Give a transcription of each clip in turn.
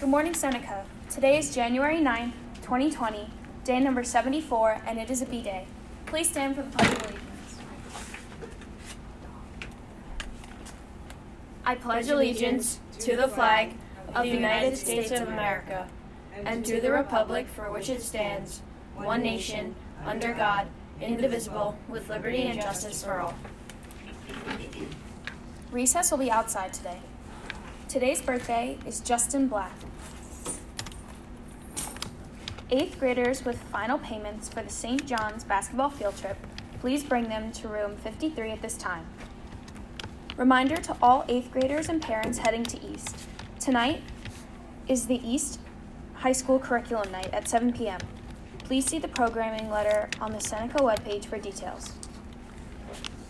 Good morning, Seneca. Today is January 9th, 2020, day number 74, and it is a B day. Please stand for the Pledge of Allegiance. I pledge allegiance to the flag of the United States of America and to the republic for which it stands, one nation, under God, indivisible, with liberty and justice for all. Recess will be outside today. Today's birthday is Justin Black. Eighth graders with final payments for the St. John's basketball field trip, please bring them to room 53 at this time. Reminder to all eighth graders and parents heading to East. Tonight is the East High School Curriculum Night at 7 p.m. Please see the programming letter on the Seneca webpage for details.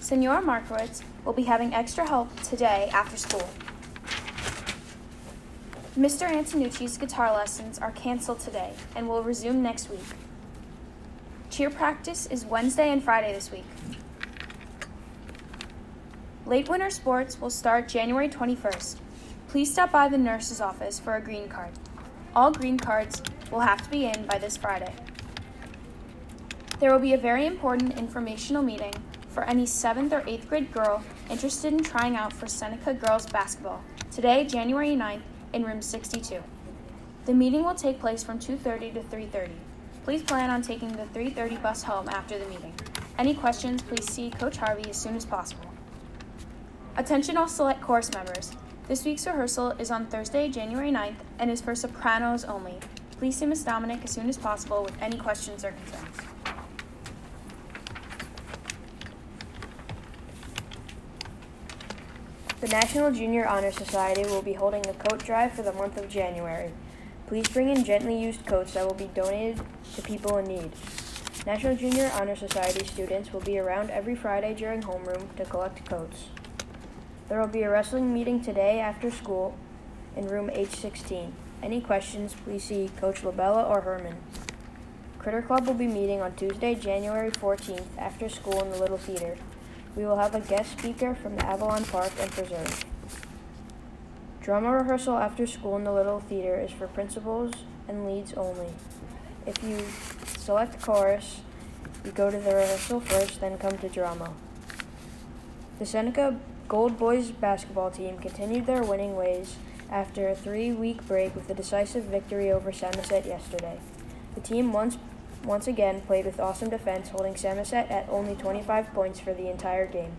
Senora Markowitz will be having extra help today after school. Mr. Antonucci's guitar lessons are canceled today and will resume next week. Cheer practice is Wednesday and Friday this week. Late winter sports will start January 21st. Please stop by the nurse's office for a green card. All green cards will have to be in by this Friday. There will be a very important informational meeting for any 7th or 8th grade girl interested in trying out for Seneca girls basketball today, January 9th, in room 62. The meeting will take place from 2:30 to 3:30. Please plan on taking the 3:30 bus home after the meeting. Any questions, please see Coach Harvey as soon as possible. Attention all select chorus members. This week's rehearsal is on Thursday, January 9th, and is for sopranos only. Please see Ms. Dominic as soon as possible with any questions or concerns. The National Junior Honor Society will be holding a coat drive for the month of January. Please bring in gently used coats that will be donated to people in need. National Junior Honor Society students will be around every Friday during homeroom to collect coats. There will be a wrestling meeting today after school in room H16. Any questions, please see Coach Labella or Herman. Critter Club will be meeting on Tuesday, January 14th after school in the Little Theater. We will have a guest speaker from the Avalon Park and Preserve. Drama rehearsal after school in the Little Theater is for principals and leads only. If you select chorus, you go to the rehearsal first, then come to drama. The Seneca Gold Boys basketball team continued their winning ways after a three week break with a decisive victory over Samoset yesterday. The team once once again played with awesome defense, holding Samoset at only 25 points for the entire game.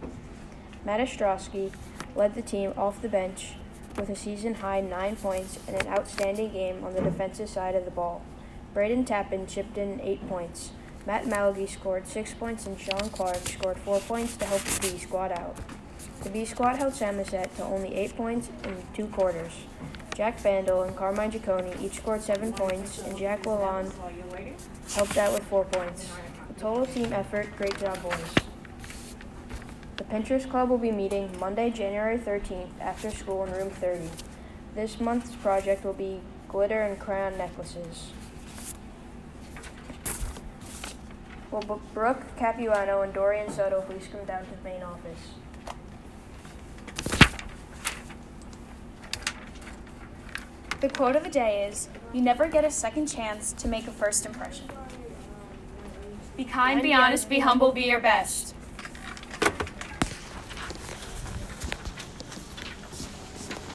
Matt Ostrowski led the team off the bench with a season high nine points and an outstanding game on the defensive side of the ball. Braden Tappan chipped in eight points. Matt Malagy scored six points and Sean Clark scored four points to help the squad out. The B squad held Samoset to only eight points in two quarters. Jack Bandel and Carmine Giacone each scored seven points, and Jack Lalonde helped out with four points. A total team effort, great job, boys. The Pinterest Club will be meeting Monday, January 13th after school in room 30. This month's project will be glitter and crayon necklaces. Will Brooke Capuano and Dorian Soto please come down to the main office? The quote of the day is You never get a second chance to make a first impression. Be kind, be honest, be humble, be your best.